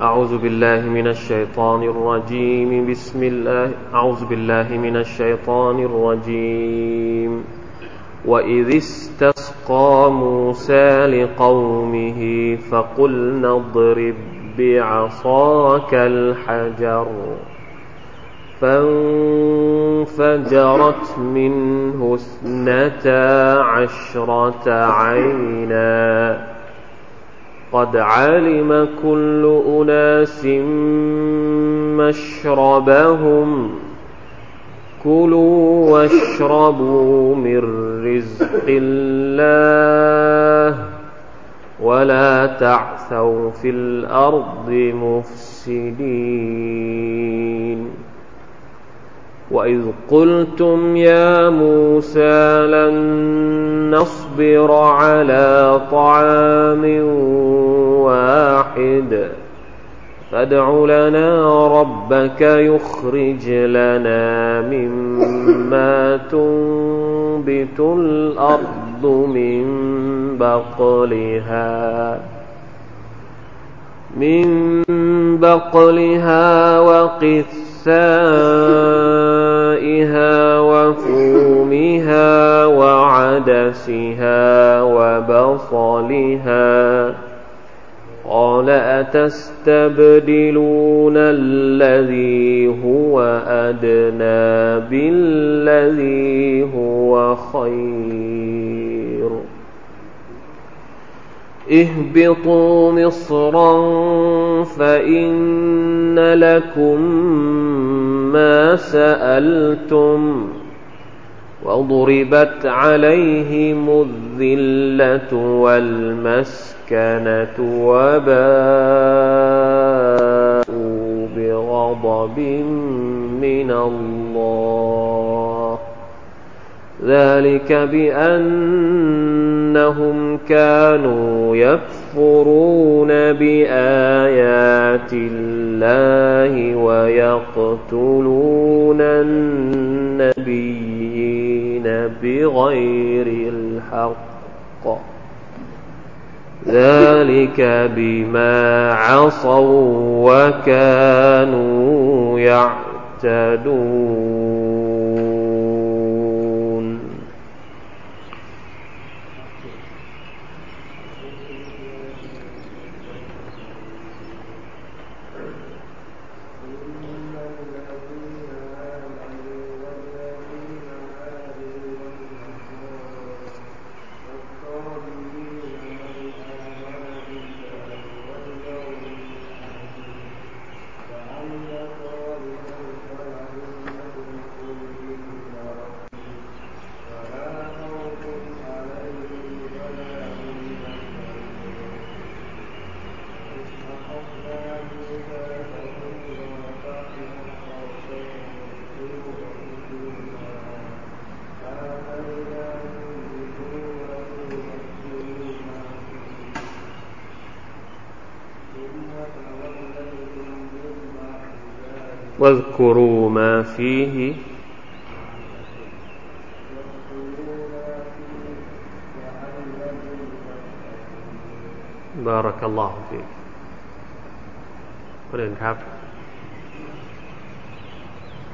أعوذ بالله من الشيطان الرجيم. بسم الله. أعوذ بالله من الشيطان الرجيم. وإذ استسقى موسى لقومه فقلنا اضرب بعصاك الحجر فانفجرت منه اثنتا عشرة عينا. قد علم كل أناس مشربهم كلوا واشربوا من رزق الله ولا تعثوا في الأرض مفسدين وإذ قلتم يا موسى لن نصبر على طعام واحد فادع لنا ربك يخرج لنا مما تنبت الأرض من بقلها من بقلها وقثائها وفومها وعدسها وبصلها قال أتستبدلون الذي هو أدنى بالذي هو خير اهبطوا مصرا فإن لكم ما سألتم وضربت عليهم الذلة والمسكنة وباءوا بغضب من الله. ذلك بأنهم كانوا يكفرون بآيات الله ويقتلون النبيين بغير الحق. ذلك بما عصوا وكانوا يعتدون. واذكروا ما فيه بارك الله فيك คนอื่นครับ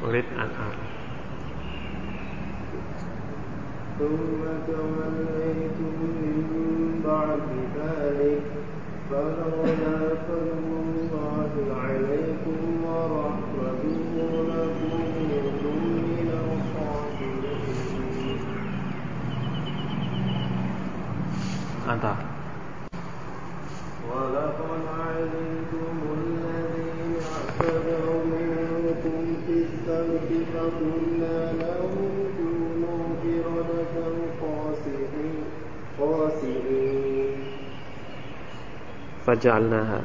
บริษอ่านอ่าน ثم توليتم من بعد ذلك فلولا فضل الله عليكم أنت ولقد علمتم الذين اعتدوا منكم في السبت فقلنا لهم كونوا قردة خاسئين فجعلناها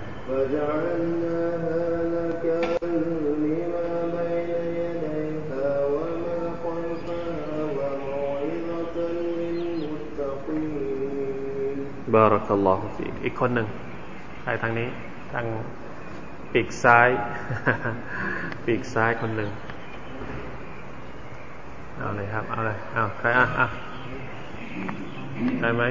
บารักัลลอฮฺฟีอีกคนหนึ่งไปทางนี้ ทางปีกซ้าย ปีกซ้ายคนหนึ่งเอาเลยครับ เอาเลยเอาใครอะอะได้ไหม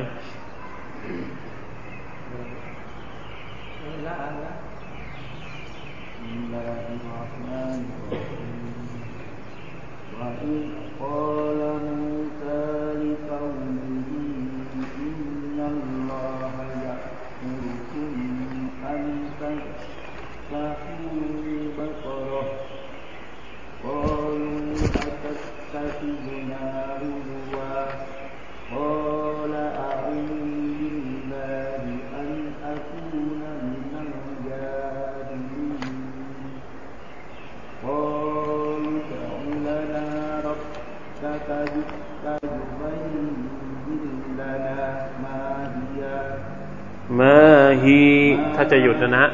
จะหยุดนะนะ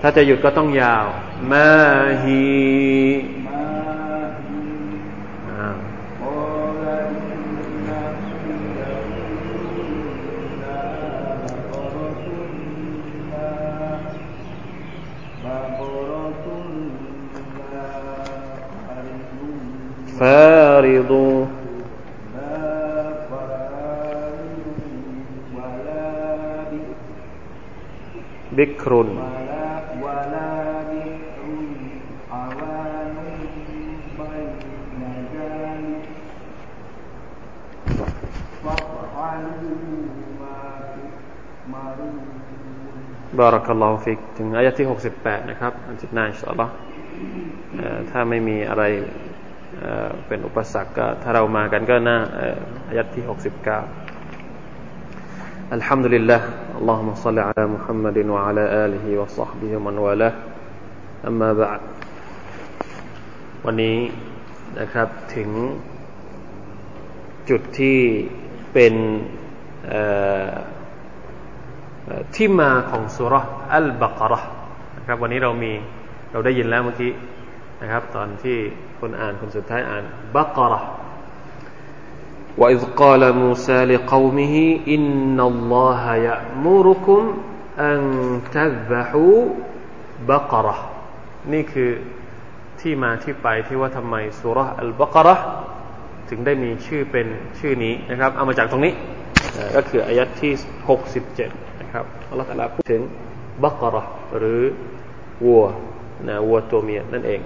ถ้าจะหยุดก็ต้องยาวมาฮี بكر بارك الله فيك ถึงอายะที่68นะครับอันที่น่าอินชาอัลลอฮ์ถ้าไม่มีอะไรเป็นอุปสรรคก็ถ้าเรามากันก็น่าอายะที่69 الحمد لله اللهم صل على محمد وعلى آله وصحبه ومن والاه أما بعد วันนี้นะครับถึงจุดที่เป็นที่มาของสุรอัลบากรนะครับวันนี้เรามีเราได้ยินแล้วเมื่อกี้นะครับตอนที่คนอ่านคนสุดท้ายอ่านบักร وإذ قال موسى لقومه إن الله يأمركم أن تذبحوا بقرة นี่คือที่มาที่ไปที่ว่าทำไมสุรอัลบากระถึงได้มีชื่อเป็นชื่อนี้นะครับเอามาจากตรงนี้ก็คืออายัดที่67นะครับอัลลอฮฺตะลาพูดถึงบักระหรือวัวนะวัวตัวเมียนั่นเอง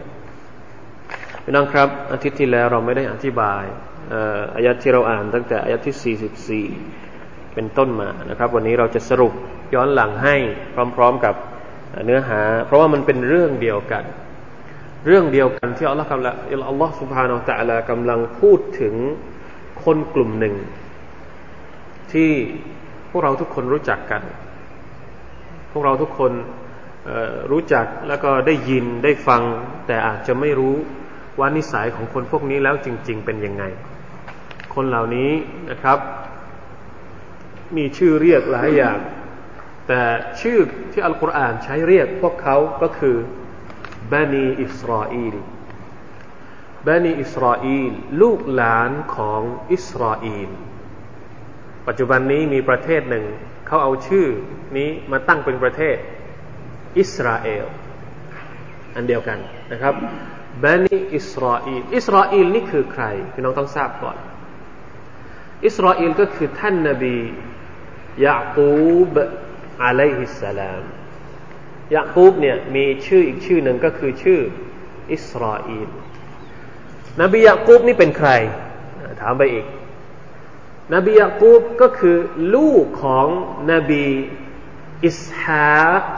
พี่น้องครับอาทิตย์ที่แล้วเราไม่ได้อธิบาย อายัดที่เราอ่านตั้งแต่อายัดที่ 44 เป็นต้นมานะครับ วันนี้เราจะสรุปย้อนหลังให้พร้อม ๆกับเนื้อหา เพราะว่ามันเป็นเรื่องเดียวกัน เรื่องเดียวกันที่อัลลอฮฺกำลังอัลลอฮฺสุบฮานาอัลตะลากำลังพูดถึงคนกลุ่มหนึ่ง ที่พวกเราทุกคนรู้จักกัน พวกเราทุกคนรู้จักแล้วก็ได้ยินได้ฟัง แต่อาจจะไม่รู้ว่านิสัยของคนพวกนี้แล้วจริง ๆ เป็นยังไง คนเหล่านี้นะครับ มีชื่อเรียกหลายอย่าง แต่ชื่อที่อัลกุรอานใช้เรียกพวกเขาก็คือบันีอิสราเอลบันีอิสราเอลลูกหลานของอิสราเอลปัจจุบันนี้มีประเทศหนึ่ง เขาเอาชื่อนี้มาตั้งเป็นประเทศอิสราเอลอันเดียวกันนะครับบันีอิสราเอลอิสราเอลนี่คือใครพี่น้องต้องทราบก่อน อิสราเอลก็คือท่านนบียาคูบอะลัยฮิสสลามยาคูบเนี่ยมีชื่ออีกชื่อหนึ่งก็คือชื่ออิสราเอลนบียาคูบนี่เป็นใคร ถามไปอีก นบียาคูบก็คือลูกของนบีอิสฮาก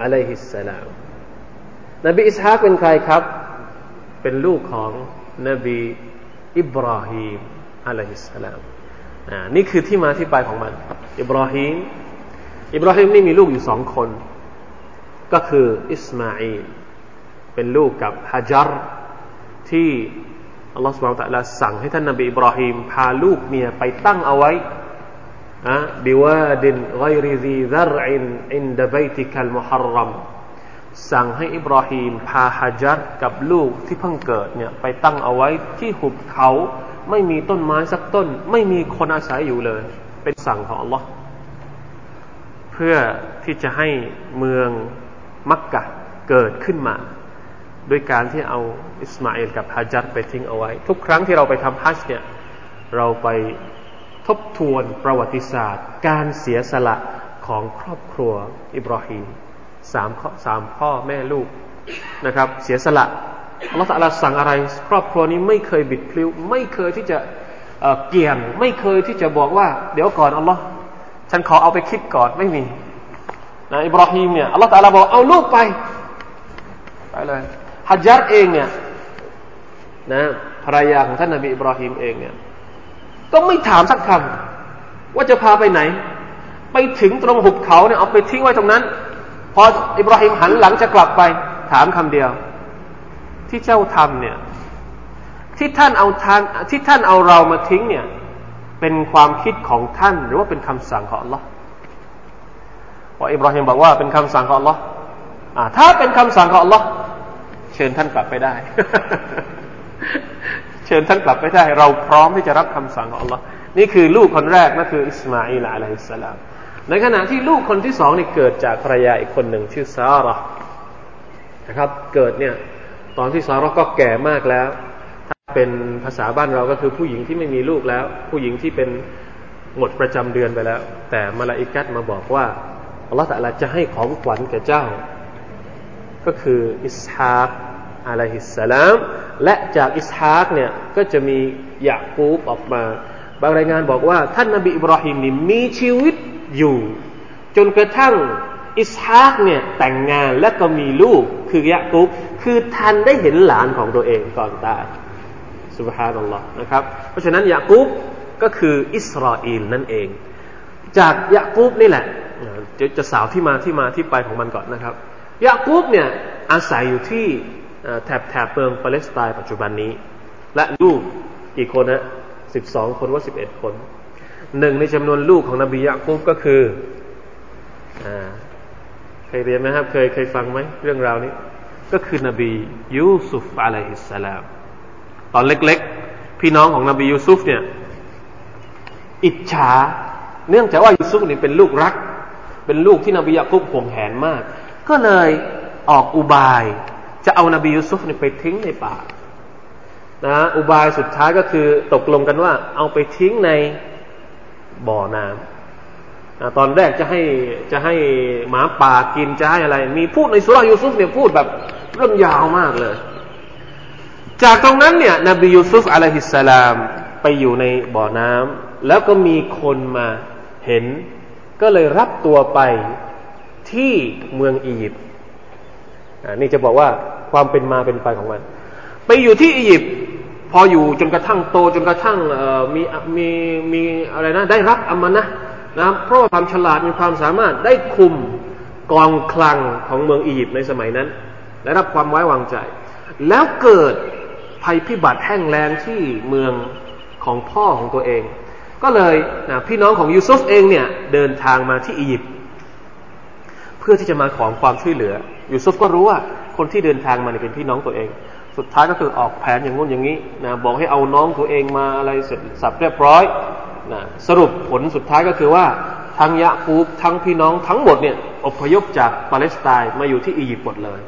อะลัยฮิสสลามนบีอิสฮากเป็นใครครับ เป็นลูกของนบีอิบราฮิม อะลัยฮิสสลามนี่คือที่มาที่ไปของมัน อิบราฮิมอิบราฮิมนี่มีลูกอยู่สองคน ก็คืออิสมาอีลเป็นลูกกับฮะจัรที่อัลลอฮฺสุบไบร์ตะลาสั่งให้ท่านนบีอิบราฮิมพาลูกเมียไปตั้งเอาไว้อะ بِوَادٍ غَيْرِ ذِي زَرْعٍ عِنْدَ بَيْتِكَ الْمُحَرَّمِสั่งให้อิบราฮิมพาฮะจัรกับลูกที่เพิ่งเกิดเนี่ยไปตั้งเอาไว้ที่หุบเขา ไม่มีต้นไม้สักต้น ไม่มีคนอาศัยอยู่เลย เป็นสั่งของอัลลอฮ์เพื่อที่จะให้เมืองมักกะเกิดขึ้นมา ด้วยการที่เอาอิสมาอิลกับฮะจัดไปทิ้งเอาไว้ ทุกครั้งที่เราไปทำฮัจญ์เนี่ยเราไปทบทวนประวัติศาสตร์ การเสียสละของครอบครัวอิบราฮิมสามสามพ่อแม่ลูกนะครับ เสียสละ อัลลอฮฺสัลาสั่งอะไร ครอบครัวนี้ไม่เคยบิดพลิ้ว ไม่เคยที่จะเกี่ยง ไม่เคยที่จะบอกว่า เดี๋ยวก่อนอัลลอฮ์ฉันขอเอาไปคิดก่อนไม่มีนะอิบราฮิมเนี่ยอัลลอฮฺตาลาบอกเอาลูกไปไปเลยฮัจญัดเองเนี่ยนะภรรยาของท่านนบีอิบราฮิมเองเนี่ยก็ไม่ถามสักคำว่าจะพาไปไหน ไปถึงตรงหุบเขาเนี่ยเอาไปทิ้งไว้ตรงนั้น พออิบราฮิมหันหลังจะกลับไป ถามคำเดียว ที่เจ้าทำเนี่ย ที่ท่านเอาทางที่ท่านเอาเรามาทิ้งเนี่ย เป็นความคิดของท่าน หรือว่าเป็นคำสั่งของ Allah ว่าอิบราฮิมบอกว่าเป็นคำสั่งของ Allah อ่า ถ้าเป็นคำสั่งของ Allah เชิญท่านกลับไปได้ เชิญท่านกลับไปได้ เราพร้อมที่จะรับคำสั่งของ Allah นี่คือลูกคนแรกนั่นคืออิสมาอิลอะลัยฮิสสลามในขณะที่ลูกคนที่สองนี่เกิดจากภรรยาอีกคนหนึ่งชื่อซาระนะครับ เกิดเนี่ย ตอนที่ซาระก็แก่มากแล้ว ถ้าเป็นภาษาบ้านเราก็คือผู้หญิงที่ไม่มีลูกแล้ว ผู้หญิงที่เป็นหมดประจำเดือนไปแล้ว แต่มาลาอิกัดมาบอกว่าอัลลอฮฺตะลาจะให้ของขวัญแก่เจ้า ก็คืออิสฮากอะลัยฮิสสลาม และจากอิสฮากเนี่ยก็จะมียาคูบออกมา บางรายงานบอกว่า ท่านนบีอิบราฮิมนี่มีชีวิตอยู่ จนกระทั่งอิสฮากเนี่ยแต่งงานและก็มีลูกคือยาคูบ คือทันได้เห็นหลานของตัวเองก่อนตายสุบฮานัลลอฮ์นะครับ เพราะฉะนั้นยากูบก็คืออิสราเอลนั่นเอง จากยากูบนี่แหละจะจะสาวที่มาที่มาที่ไปของมันก่อนนะครับยากูบเนี่ยอาศัยอยู่ที่แถบแถบเมืองปาเลสไตน์ปัจจุบันนี้ และลูกกี่คนนะสิบสองคนว่าสิบเอ็ดคนหนึ่งในจำนวนลูกของนบียะกูบก็คืออ่าเคยเรียนไหมครับ เคยเคยฟังไหมเรื่องราวนี้ ก็คือนบียูซุฟอะลัยฮิสสลามตอนเล็กๆ พี่น้องของนบียูซุฟเนี่ย อิจฉา เนื่องจากว่ายูซุฟนี่เป็นลูกรัก เป็นลูกที่นบียากุบห่วงแหนมาก ก็เลยออกอุบาย จะเอานบียูซุฟนี่ไปทิ้งในป่านะอุบายสุดท้ายก็คือตกลงกันว่า เอาไปทิ้งในบ่อน้ำตอนแรกจะให้จะให้หมาป่ากินจะให้อะไร มีพูดในสุรายูซุฟเนี่ยพูดแบบ เรื่องยาวมากเลย จากตรงนั้นเนี่ย นบียูซุฟอะลัยฮิสสลามไปอยู่ในบ่อน้ำแล้วก็มีคนมาเห็น ก็เลยรับตัวไปที่เมืองอียิปต์นี่จะบอกว่าความเป็นมาเป็นไปของมัน ไปอยู่ที่อียิปต์พออยู่จนกระทั่งโตจนกระทั่งมีมีมีอะไรนะ ได้รับอามานะนะเพราะความฉลาดมีความสามารถได้คุมกองคลังของเมืองอียิปต์ในสมัยนั้น ได้รับความไว้วางใจ แล้วเกิดภัยพิบัติแห้งแล้งที่เมืองของพ่อของตัวเอง ก็เลยนะพี่น้องของยูซุฟเองเนี่ยเดินทางมาที่อียิปต์เพื่อที่จะมาขอความช่วยเหลือยูซุฟก็รู้ว่าคนที่เดินทางมาเนี่ยเป็นพี่น้องตัวเอง สุดท้ายก็คือออกแผนอย่างงู้นอย่างนี้นะบอกให้เอาน้องตัวเองมาอะไรเสร็จสับเรียบร้อยนะสรุปผลสุดท้ายก็คือว่าทั้งยะคูบทั้งพี่น้องทั้งหมดเนี่ยอพยพจากปาเลสไตน์มาอยู่ที่อียิปต์หมดเลย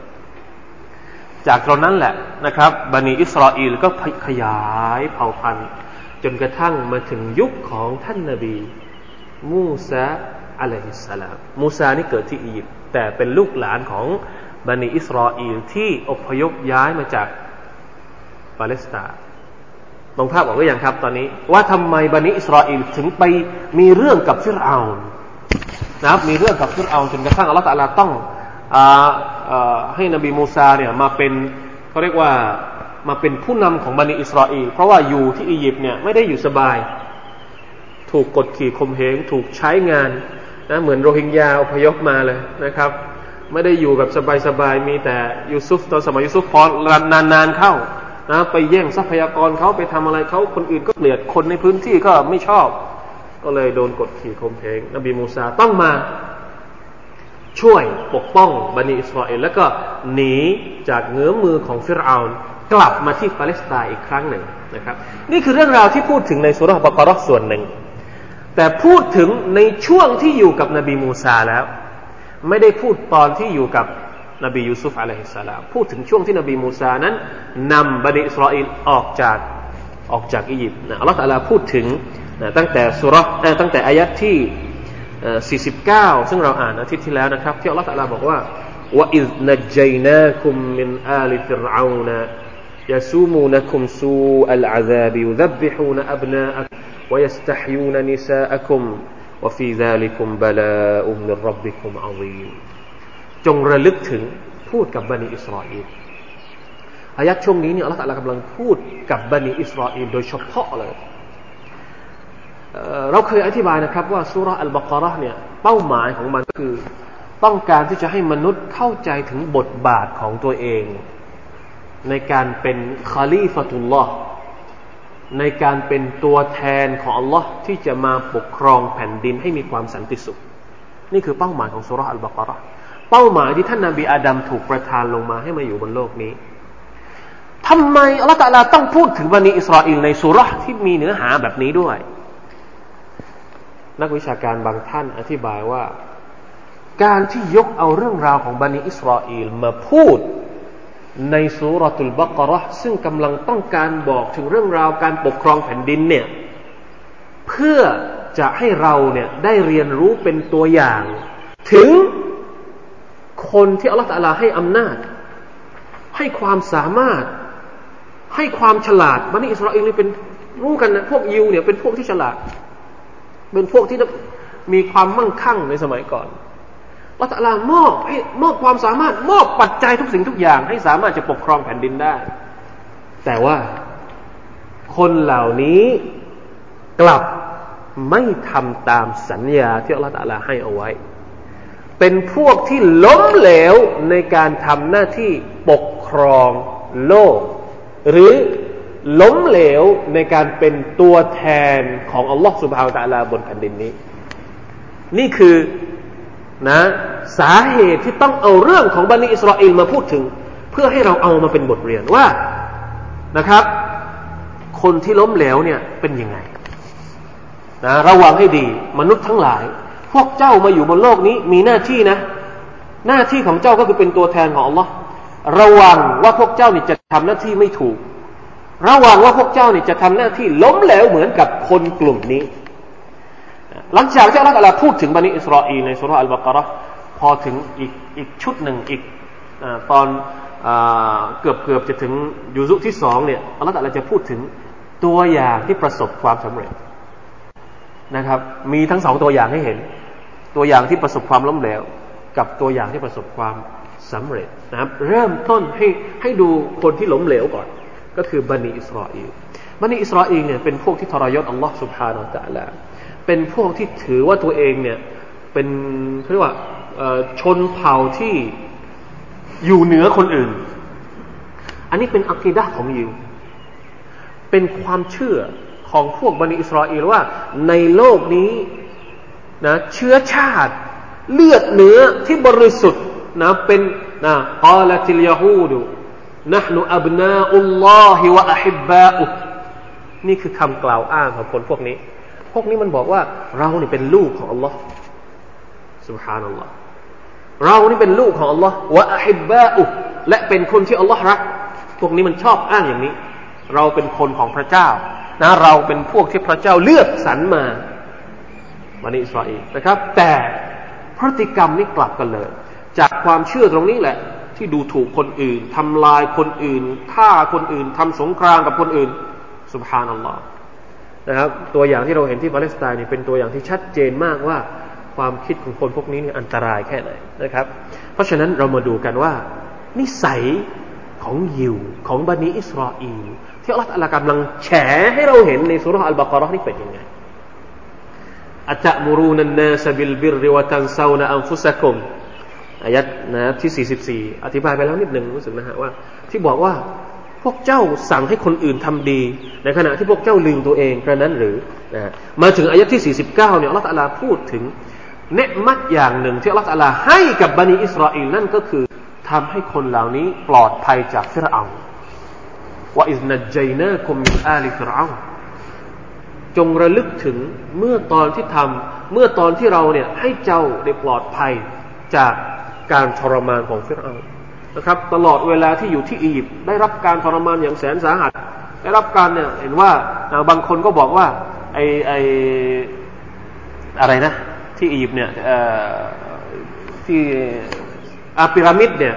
จากตรงนั้นแหละนะครับบันิอิสราเอลก็ขยายเผ่าพันธุ์ จนกระทั่งมาถึงยุคของท่านนาบี มูซา عليه السلام มูซานี่เกิดที่อียิปต์แต่เป็นลูกหลานของบันิอิสราเอลที่อพยพย้ายมาจากปาเลสไตน์มองภาพออกหรือยังครับตอนนี้ ว่าทำไมบันิอิสราเอลถึงไปมีเรื่องกับฟิรเอานะครับมีเรื่องกับฟิรเอาจนกระทั่งอัลลอฮฺตะลาต้อง ให้นบีมูซาเนี่ยมาเป็นเขาเรียกว่ามาเป็นผู้นำของบันิอิสราเอลเพราะว่าอยู่ที่อียิปต์เนี่ยไม่ได้อยู่สบาย ถูกกดขี่ข่มเหงถูกใช้งานนะเหมือนโรฮิงญาอพยพมาเลยนะครับ ไม่ได้อยู่แบบสบายๆมีแต่ยูซุฟตอนสมัยยูซุฟพอนานๆเข้านะไปแย่งทรัพยากรเขาไปทำอะไรเขาคนอื่นก็เกลียดคนในพื้นที่ก็ไม่ชอบ ก็เลยโดนกดขี่ข่มเหงนบีมูซาต้องมา ช่วยปกป้องบันิอิสราเอลแล้วก็หนีจากเงื้อมือของฟิรเอานกลับมาที่ปาเลสไตน์อีกครั้งหนึ่งนะครับ นี่คือเรื่องราวที่พูดถึงในสุรบกรอส่วนหนึ่ง แต่พูดถึงในช่วงที่อยู่กับนบีมูซาแล้ว ไม่ได้พูดตอนที่อยู่กับนบียูซุฟ عليه السلام พูดถึงช่วงที่นบีมูซานั้นนำบันิอิสราเอลออกจากออกจากอียิปต์นะอัลลอฮฺตะลาพูดถึงนะตั้งแต่สุรตั้งแต่อายัดที่ 49ซึ่งเราอ่านอาทิตย์ที่แล้วนะครับที่อัลลอฮฺตะลาบอกว่า وإذ نجيناكم من آل فرعون يسومونكم سوء العذاب يذبحون أبناءكم ويستحيون نساءكم وفي ذلكم بلاء من ربكم عظيم จงระลึกถึงพูดกับบันิอิสราเอลอายัดช่วงนี้เนี่ยอัลลอฮฺกำลังพูดกับบันิอิสราเอลโดยเฉพาะเลย เราเคยอธิบายนะครับว่าสุรอัลบากระเนี่ยเป้าหมายของมันก็คือต้องการที่จะให้มนุษย์เข้าใจถึงบทบาทของตัวเอง ในการเป็นคาลีฟตุลลอฮ์ในการเป็นตัวแทนของอัลลอฮ์ที่จะมาปกครองแผ่นดินให้มีความสันติสุข นี่คือเป้าหมายของสุรอัลบากระเป้าหมายที่ท่านนาบีอาดัมถูกประทานลงมาให้มาอยู่บนโลกนี้ทำไมอัลลอฮฺตะลาต้องพูดถึงบันิอิสราเอลในสุรที่มีเนื้อหาแบบนี้ด้วย นักวิชาการบางท่านอธิบายว่า การที่ยกเอาเรื่องราวของบันิอิสราเอลมาพูดในสุรตุลบักรห์ซึ่งกำลังต้องการบอกถึงเรื่องราวการปกครองแผ่นดินเนี่ยเพื่อจะให้เราเนี่ยได้เรียนรู้เป็นตัวอย่าง ถึงคนที่อัลลอฮฺตะลาให้อำนาจ ให้ความสามารถ ให้ความฉลาดบันิอิสราเอลนี่เป็นรู้กันนะพวกยิวเนี่ยเป็นพวกที่ฉลาด เป็นพวกที่มีความมั่งคั่งในสมัยก่อนละตะลมอบให้มอบความสามารถมอบปัจจัยทุกสิ่งทุกอย่าง ให้สามารถจะปกครองแผ่นดินได้ แต่ว่าคนเหล่านี้กลับไม่ทำตามสัญญาที่อัลลอฮฺตะลให้เอาไว้ เป็นพวกที่ล้มเหลวในการทำหน้าที่ปกครองโลก หรือ ล้มเหลวในการเป็นตัวแทนของอัลลอฮฺสุบฮาวตะลาบนแผ่นดินนี้ นี่คือนะสาเหตุที่ต้องเอาเรื่องของบันิอิสราเอลมาพูดถึง เพื่อให้เราเอามาเป็นบทเรียนว่านะครับ คนที่ล้มเหลวเนี่ยเป็นยังไงนะระวังให้ดีมนุษย์ทั้งหลาย พวกเจ้ามาอยู่บนโลกนี้มีหน้าที่นะ หน้าที่ของเจ้าก็คือเป็นตัวแทนของอัลลอฮ์ระวังว่าพวกเจ้านี่จะทำหน้าที่ไม่ถูก ระวังว่าพวกเจ้านี่จะทำหน้าที่ล้มเหลวเหมือนกับคนกลุ่มนี้ หลังจากที่อัลลอฮฺพูดถึงบันิอิสราเอลในสุรอัลบากระพอถึงอีกอีกชุดหนึ่งอีกอตอนเกือบเกือบจะถึงยูซุที่สองเนี่ยอัลลอฮฺจะพูดถึงตัวอย่างที่ประสบความสำเร็จนะครับ มีทั้งสองตัวอย่างให้เห็น ตัวอย่างที่ประสบความล้มเหลว กับตัวอย่างที่ประสบความสำเร็จนะครับ เริ่มต้นให้ให้ดูคนที่ล้มเหลวก่อน ก็คือบันิอิสราเอลบันิอิสราเอลเนี่ยเป็นพวกที่ทรยศอัลลอฮ์สุบฮานาอัลลอฮ์เป็นพวกที่ถือว่าตัวเองเนี่ยเป็นเรียกว่าชนเผ่าที่อยู่เหนือคนอื่น อันนี้เป็นอักีดะของยิว เป็นความเชื่อของพวกบันิอิสราเอลว่าในโลกนี้นะเชื้อชาติเลือดเนื้อที่บริสุทธิ์นะเป็นนะกาลติลยาฮูดู นะฮ์นูอับนาอุลลอฮิวะอัฮิบบาอุนี่คือคำกล่าวอ้างของคนพวกนี้ พวกนี้มันบอกว่าเรานี่เป็นลูกของอัลลอฮ์สุบฮานัลลอฮ์เรานี่เป็นลูกของอัลลอฮ์วะอัฮิบบาอุและเป็นคนที่อัลลอฮ์รัก พวกนี้มันชอบอ้างอย่างนี้ เราเป็นคนของพระเจ้า นะ เราเป็นพวกที่พระเจ้าเลือกสรรมามานอิสราเอลนะครับ แต่พฤติกรรมนี่กลับกันเลย จากความเชื่อตรงนี้แหละ ที่ดูถูกคนอื่นทำลายคนอื่นฆ่าคนอื่นทำสงครามกับคนอื่นสุบฮานัลลอฮ์นะครับ ตัวอย่างที่เราเห็นที่ปาเลสไตน์นี่เป็นตัวอย่างที่ชัดเจนมากว่าความคิดของคนพวกนี้นี่อันตรายแค่ไหนนะครับ เพราะฉะนั้นเรามาดูกันว่า นิสัยของยิวของบันิอิสราเอลที่อัลลอฮฺกำลังแฉให้เราเห็นในสูเราะฮฺอัลบะเกาะเราะฮฺนี่เป็นยังไงأتأمرون الناس بالبر وتنسون أنفسكم อายัดนะที่ 44 อธิบายไปแล้วนิดหนึ่งรู้สึกนะฮะว่า ที่บอกว่าพวกเจ้าสั่งให้คนอื่นทำดี ในขณะที่พวกเจ้าลืมตัวเองกระนั้นหรือนะมาถึงอายัดที่ 49 เนี่ยอัลลอฮฺพูดถึงเนืมัดอย่างหนึ่งที่อัลลอฮฺให้กับบันิอิสราเอลนั่นก็คือทำให้คนเหล่านี้ปลอดภัยจากฟิรเอาว่าอิสนัจยนาคุมมินอาลีฟิรเอาจงระลึกถึงเมื่อตอนที่ทำเมื่อตอนที่เราเนี่ยให้เจ้าได้ปลอดภัยจาก การทรมานของฟิรเอานะครับ ตลอดเวลาที่อยู่ที่อียิปต์ได้รับการทรมานอย่างแสนสาหัส ได้รับการเนี่ยเห็นว่าบางคนก็บอกว่าไอไออะไรนะ ที่อียิปต์เนี่ยที่อาปิรามิดเนี่ย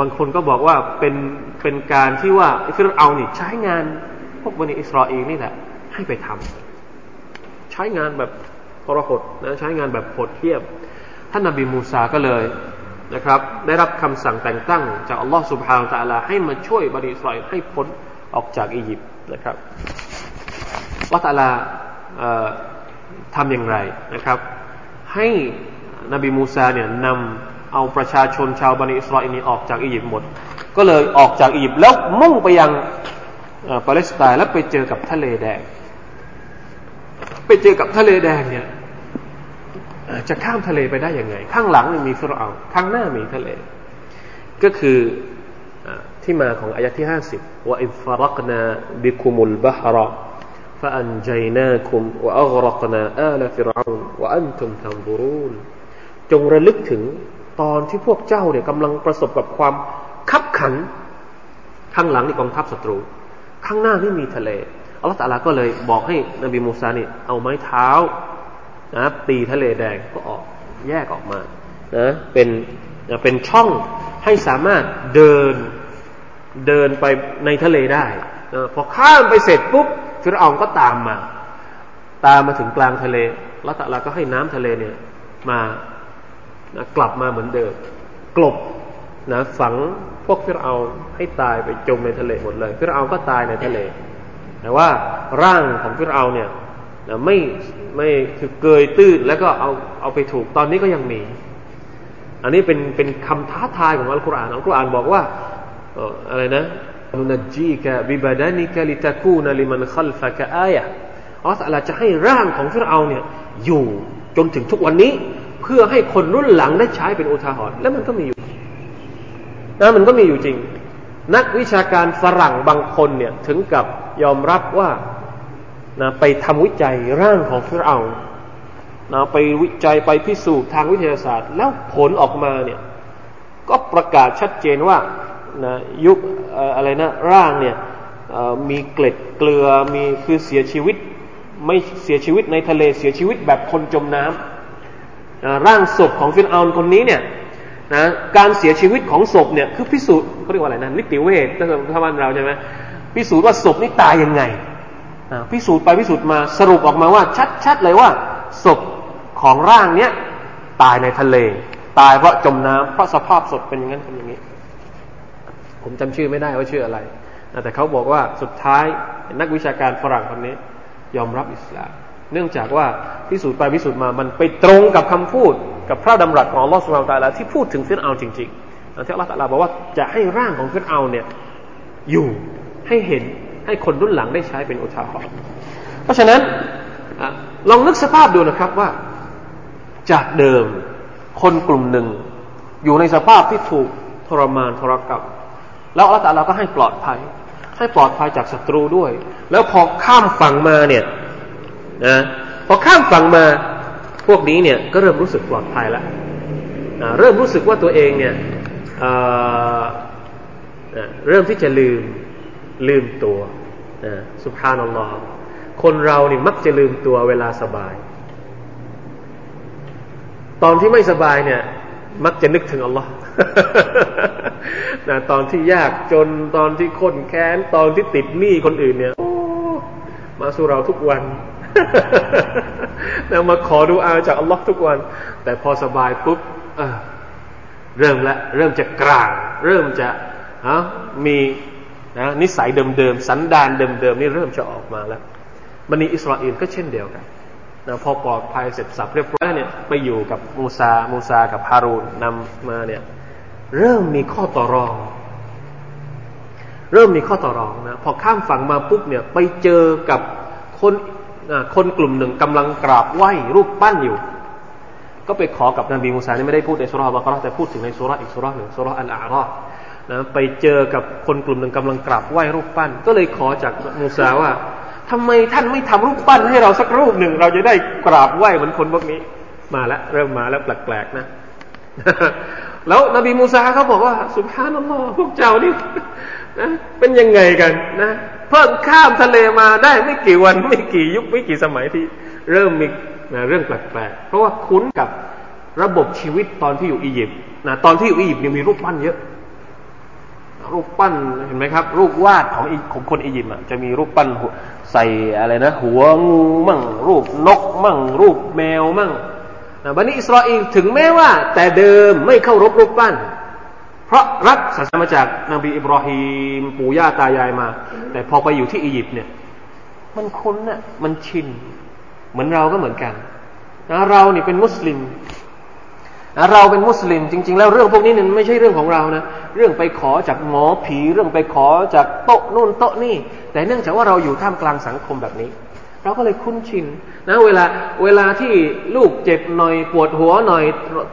บางคนก็บอกว่าเป็นเป็นการที่ว่าฟิรเอานี่ใช้งานพวกบันิอิสราเอลนี่แหละ ให้ไปทำใช้งานแบบทรหดนะใช้งานแบบโหดเทียบ ท่านนบีมูซาก็เลยนะครับ ได้รับคำสั่งแต่งตั้ง จากอัลลอฮ์สุบฮานตะลาให้มาช่วยบริสัยให้พ้นออกจากอียิปต์นะครับวัตะลาทำอย่างไรนะครับ ให้นบีมูซาเนี่ยนำเอาประชาชนชาวบันิอิสราเอลนี้ออกจากอียิปต์หมด ก็เลยออกจากอียิปต์แล้วมุ่งไปยังปาเลสไตน์แล้วไปเจอกับทะเลแดง ไปเจอกับทะเลแดงเนี่ย จะข้ามทะเลไปได้ยังไง ข้างหลังมีฟิรเอาข้างหน้ามีทะเล ก็คือที่มาของอายะที่ห้าสิบว่าอิฟรักนาบิคุมุลบฮระ فأنجيناكم وأغرقنا آل فرعون وأنتم تنظرون จงระลึกถึงตอนที่พวกเจ้าเนี่ยกำลังประสบกับความขับขัน ข้างหลังนี่กองทัพศัตรู ข้างหน้านี่มีทะเล อัลลอฮฺตาลาก็เลยบอกให้นบีมูซานี่เอาไม้เท้า นะตีทะเลแดงก็ออกแยกออกมานะเป็นนะเป็นช่องให้สามารถเดินเดินไปในทะเลได้นะพอข้ามไปเสร็จปุ๊บฟิรเอาก็ตามมา ตามมาถึงกลางทะเลล้วตะลาก็ให้น้ำทะเลเนี่ยมานะกลับมาเหมือนเดิม กลบนะฝังพวกฟิรเอาให้ตายไปจมในทะเลหมดเลยฟิรเอาก็ตายในทะเล แต่ว่าร่างของฟิรเอาเนี่ยนะไม่ ไม่คือเกยตื้นแล้วก็เอาเอาไปถูกตอนนี้ก็ยังมี อันนี้เป็นเป็นคำท้าทายของอัลกุรอานอัลกุรอานบอกว่าอะไรนะนุนจีกะบิบาดานิกะลิตะคูนลิมันขัลฟะกะอายะอัลลอฮฺจะให้ร่างของฟิรเอาเนี่ยอยู่จนถึงทุกวันนี้ เพื่อให้คนรุ่นหลังได้ใช้เป็นอุทาหรณ์แล้วมันก็มีอยู่นะมันก็มีอยู่จริง นักวิชาการฝรั่งบางคนเนี่ยถึงกับยอมรับว่า นะไปทำวิจัยร่างของฟิรเอานะไปวิจัยไปพิสูจน์ทางวิทยาศาสตร์ แล้วผลออกมาเนี่ยก็ประกาศชัดเจนว่านะยุคอะไรนะร่างเนี่ยมีเกล็ดเกลือมีคือเสียชีวิต ไม่เสียชีวิตในทะเลเสียชีวิตแบบคนจมน้ำนะร่างศพของฟิรเอาคนนี้เนี่ยนะการเสียชีวิตของศพเนี่ยคือพิสูจน์เขาเรียกว่าอะไรนะนิติเวชถ้าถ้าบ้านเราใช่ไหมพิสูจน์ว่าศพนี้ตายยังไง พิสูจน์ไปพิสูจน์มาสรุปออกมาว่า ชัดๆเลยว่า ศพของร่างเนี้ยตายในทะเล ตายเพราะจมน้ำเพราะสภาพศพเป็นอย่างนั้นเป็นอย่างนี้ ผมจำชื่อไม่ได้ว่าชื่ออะไร แต่เขาบอกว่าสุดท้ายนักวิชาการฝรั่งคนนี้ ยอมรับอิสลาม เนื่องจากว่าพิสูจน์ไปพิสูจน์มามันไปตรงกับคำพูด กับพระดำรัสของลอสุบไบร์ตาลาที่พูดถึงฟิรเอาจริงๆที่อัลลอฮฺตาลาบอกว่าจะให้ร่างของฟิรเอาเนี่ยอยู่ให้เห็น ให้คนรุ่นหลังได้ใช้เป็นอุทาหรณ์เพราะฉะนั้นลองนึกสภาพดูนะครับว่า จากเดิมคนกลุ่มหนึ่ง อยู่ในสภาพที่ถูกทรมานทรกรรมแล้วอัลลอฮฺก็ให้ปลอดภัย ให้ปลอดภัยจากศัตรูด้วย แล้วพอข้ามฝั่งมาเนี่ยนะพอข้ามฝั่งมาพวกนี้เนี่ยก็เริ่มรู้สึกปลอดภัยแล้วเริ่มรู้สึกว่าตัวเองเนี่ยเริ่มที่จะลืม ลืมตัวสุภานัลลอฮ์คนเรานี่มักจะลืมตัวเวลาสบาย ตอนที่ไม่สบายเนี่ย มักจะนึกถึงอัลลอฮ์นะตอนที่ยากจนตอนที่ค้นแค้น ตอนที่ติดหนี้คนอื่นเนี่ยมาสู่เราทุกวันแล้วมาขอดูอาจากอัลลอฮ์ทุกวัน แต่พอสบายปุ๊บเริ่มละ เริ่มจะกลาง เริ่มจะมี นะนิสัยเดิมๆสันดานเดิมๆนี่เริ่มจะออกมาแล้วบันิอิสราเอลก็เช่นเดียวกันนะพอปลอดภัยเสร็จสับเรียบร้อยเนี่ยไปอยู่กับมูซามูซากับฮารูนนำมาเนี่ยเริ่มมีข้อต่อรอง เริ่มมีข้อต่อรองนะพอข้ามฝั่งมาปุ๊บเนี่ยไปเจอกับคนคนกลุ่มหนึ่งกำลังกราบไหว้รูปปั้นอยู่ ก็ไปขอกับนบีมูซานี่ไม่ได้พูดในสุราบะกรแต่พูดถึงในสุราอีกสุราหนึ่งสุราอัลอารา นะไปเจอกับคนกลุ่มหนึ่งกำลังกราบไหว้รูปปั้น ก็เลยขอจากมูซาว่าทำไมท่านไม่ทำรูปปั้นให้เราสักรูปหนึ่ง เราจะได้กราบไหว้เหมือนคนพวกนี้ มาแล้วเริ่มมาแล้วแปลกๆนะ แล้วนบีมูซาเขาบอกว่า สุภานัลลอฮ์พวกเจ้านี่นะเป็นยังไงกันนะเพิ่งข้ามทะเลมาได้ไม่กี่วันไม่กี่ยุคไม่กี่สมัยที่ เริ่มมีนะเรื่องแปลกๆเพราะว่าคุ้นกับระบบชีวิตตอนที่อยู่อียิปต์นะตอนที่อยู่อียิปต์ยังมีรูปปั้นเยอะ รูปปั้นเห็นไหมครับ รูปวาดของของคนอียิปต์จะมีรูปปั้นใส่อะไรนะ หัวงูมั่ง รูปนกมั่ง รูปแมวมั่งบันิอิสราเอลถึงแม้ว่า แต่เดิมไม่เข้ารบรูปปั้น เพราะรับศาสนามาจากนบีอิบราฮิมปู่ย่าตายายมา แต่พอไปอยู่ที่อียิปต์เนี่ย มันคุ้นน่ะมันชิน เหมือนเราก็เหมือนกันนะเราเนี่เป็นมุสลิม เราเป็นมุสลิม จริง ๆ แล้วเรื่องพวกนี้เนี่ยไม่ใช่เรื่องของเรานะ เรื่องไปขอจากหมอผีเรื่องไปขอจากโต๊ะนู่นโต๊ะนี่ แต่เนื่องจากว่าเราอยู่ท่ามกลางสังคมแบบนี้ เราก็เลยคุ้นชินนะเวลาเวลาที่ลูกเจ็บหน่อยปวดหัวหน่อย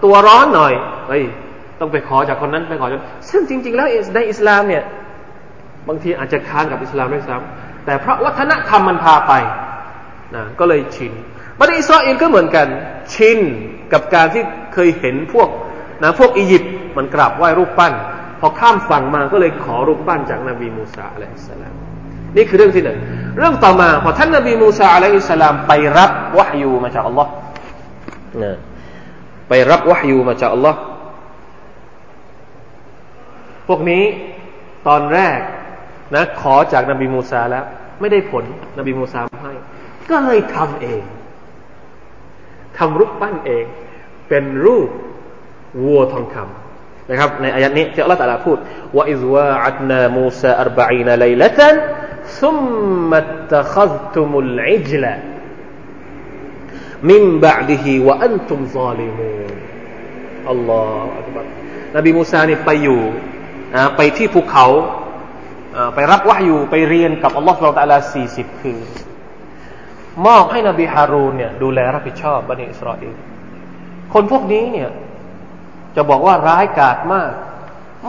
ตัวร้อนหน่อยเฮ้ยต้องไปขอจากคนนั้นไปขอจากซึ่งจริง ๆ แล้วในอิสลามเนี่ยบางทีอาจจะค้านกับอิสลามด้วยซ้ำแต่เพราะวัฒนธรรมมันพาไปนะก็เลยชินบันอิสราเอลก็เหมือนกัน ชินกับการที่ เคยเห็นพวกนะพวกอียิปต์มันกราบไหว้รูปปั้น พอข้ามฝั่งมาก็เลยขอรูปปั้นจากนบีมูซาอะลัยฮิสสลามนี่คือเรื่องที่หนึ่งเรื่องต่อมาพอท่านนบีมูซาอะลัยฮิสสลามไปรับวะฮยูมาจากอัลลอฮ์นะไปรับวะฮยูมาจากอัลลอฮ์พวกนี้ตอนแรกนะขอจากนบีมูซาแล้ว ไม่ได้ผลนบีมูซาให้ ก็เลยทำเองทำรูปปั้นเอง เป็นรูปวัวทองคำนะครับ ในอายัดนี้ที่อัลลอฮฺตรัสพูดว่าอิซวาอัดนามูซาอัรบะอีนไลละตันซุมมัตตะขัซตุมุลอิจลามินบะดิฮิวะอันตุมซาลิมูอัลลอฮฺอักบัรนบีมูซานี่ไปอยู่ไปที่ภูเขาไปรับวะอยู่ไปเรียนกับอัลลอฮฺสุลตาลาสี่สิบคืนมอบให้นบีฮารูนเนี่ยดูแลรับผิดชอบบันิอิสราเอล คนพวกนี้เนี่ย จะบอกว่าร้ายกาจมาก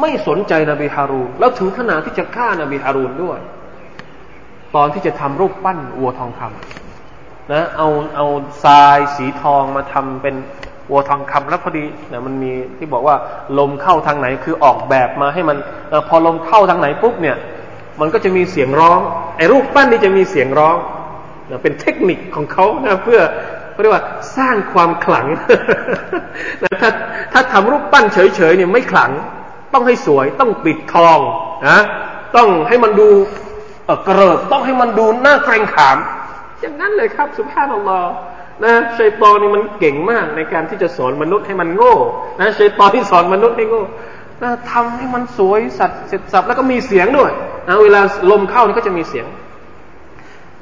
ไม่สนใจนบีฮารูนแล้วถึงขนาดที่จะฆ่านบีฮารูนด้วย ตอนที่จะทำรูปปั้นวัวทองคำนะเอาเอาทรายสีทองมาทำเป็นวัวทองคำแล้วพอดีเนี่ยมันมีที่บอกว่าลมเข้าทางไหนคือออกแบบมาให้มันพอลมเข้าทางไหนปุ๊บเนี่ย มันก็จะมีเสียงร้องไอ้รูปปั้นนี้จะมีเสียงร้องนะเป็นเทคนิคของเขานะเพื่อเรียกว่า สร้างความขลังนะถ้าถ้าทำรูปปั้นเฉยๆเนี่ยไม่ขลัง ต้องให้สวย ต้องปิดทองนะต้องให้มันดูเออกระเริบต้องให้มันดูน่าเกรงขาม อย่างนั้นเลยครับ สุภาพนัลลอฮ์นะชัยตอนี่มันเก่งมากในการที่จะสอนมนุษย์ให้มันโง่นะชัยตอนที่สอนมนุษย์ให้โง่นะทำให้มันสวยสัตว์เสร็จสับแล้วก็มีเสียงด้วยนะเวลาลมเข้านี่ก็จะมีเสียง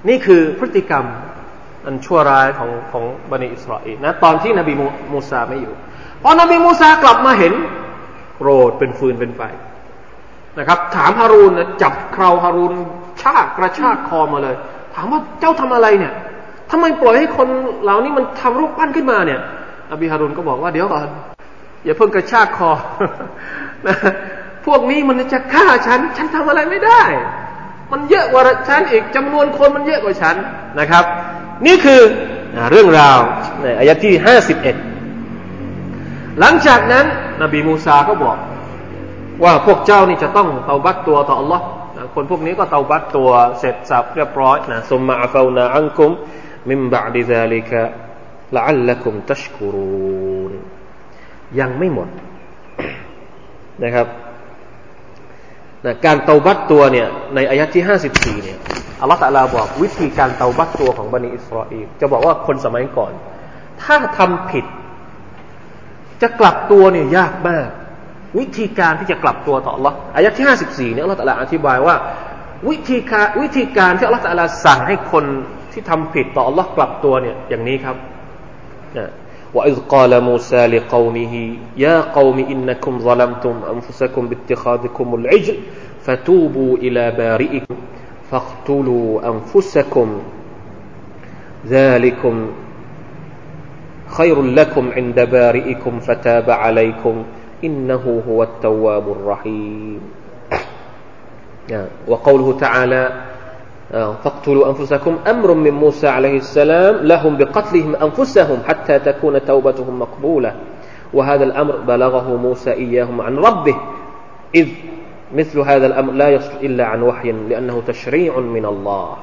นี่คือพฤติกรรม อันชั่วร้ายของของบันิอิสราเอลนะตอนที่นบีมูซาไม่อยู่พอนบีมูซากลับมาเห็นโกรธเป็นฟืนเป็นไฟนะครับ ถามฮารูนนะจับคราวฮารูนชากกระชากคอมาเลย ถามว่าเจ้าทำอะไรเนี่ยทำไมปล่อยให้คนเหล่านี้มันทำรูปปั้นขึ้นมาเนี่ยอบีฮารุนก็บอกว่าเดี๋ยวก่อนอย่าเพิ่งกระชากคอนะพวกนี้มันจะฆ่าฉัน ฉันทำอะไรไม่ได้ มันเยอะกว่าฉันอีกจำนวนคนมันเยอะกว่าฉันนะครับ นี่คือเรื่องราวในอายะที่ห้าสิบเอ็ดหลังจากนั้น นบีมูซาก็บอก ว่าพวกเจ้านี่จะต้องเตาบัตตัวต่อ Allah คนพวกนี้ก็เตาบัตตัวเสร็จสับเรียบร้อยนะสมมาอัฟาวนาอันคุมมิมบะดิซาลิกะละอัลลักุมตัชกุรูนยังไม่หมดนะครับนะการเตาบัตตัวเนี่ยในอายะที่ห้าสิบสี่เนี่ย อัลลอฮฺตะลาบอกวิธีการเตาบัตตัวของบันิอิสราเอลจะบอกว่าคนสมัยก่อน ถ้าทำผิด จะกลับตัวเนี่ยยากมาก วิธีการที่จะกลับตัวต่อ Allah อายะที่ห้าสิบสี่เนี่ยอัลลอฮฺตะลาอธิบายว่า วิธีการวิธีการที่อัลลอฮฺตะลาสั่งให้คนที่ทำผิดต่อ Allah กลับตัวเนี่ยอย่างนี้ครับนะ وإذ قال موسى لقومه يا قوم إنكم ظلمتم أنفسكم باتخاذكم العجل فتوبوا إلى بارئكم فاقتلوا أنفسكم. ذلكم خير لكم عند بارئكم فتاب عليكم. إنه هو التواب الرحيم. وقوله تعالى فاقتلوا أنفسكم. أمر من موسى عليه السلام لهم بقتلهم أنفسهم حتى تكون توبتهم مقبولة. وهذا الأمر بلغه موسى إياهم عن ربه. إذ مثل هذا الأمر لا يصل إلا عن وحي لأنه تشريع من الله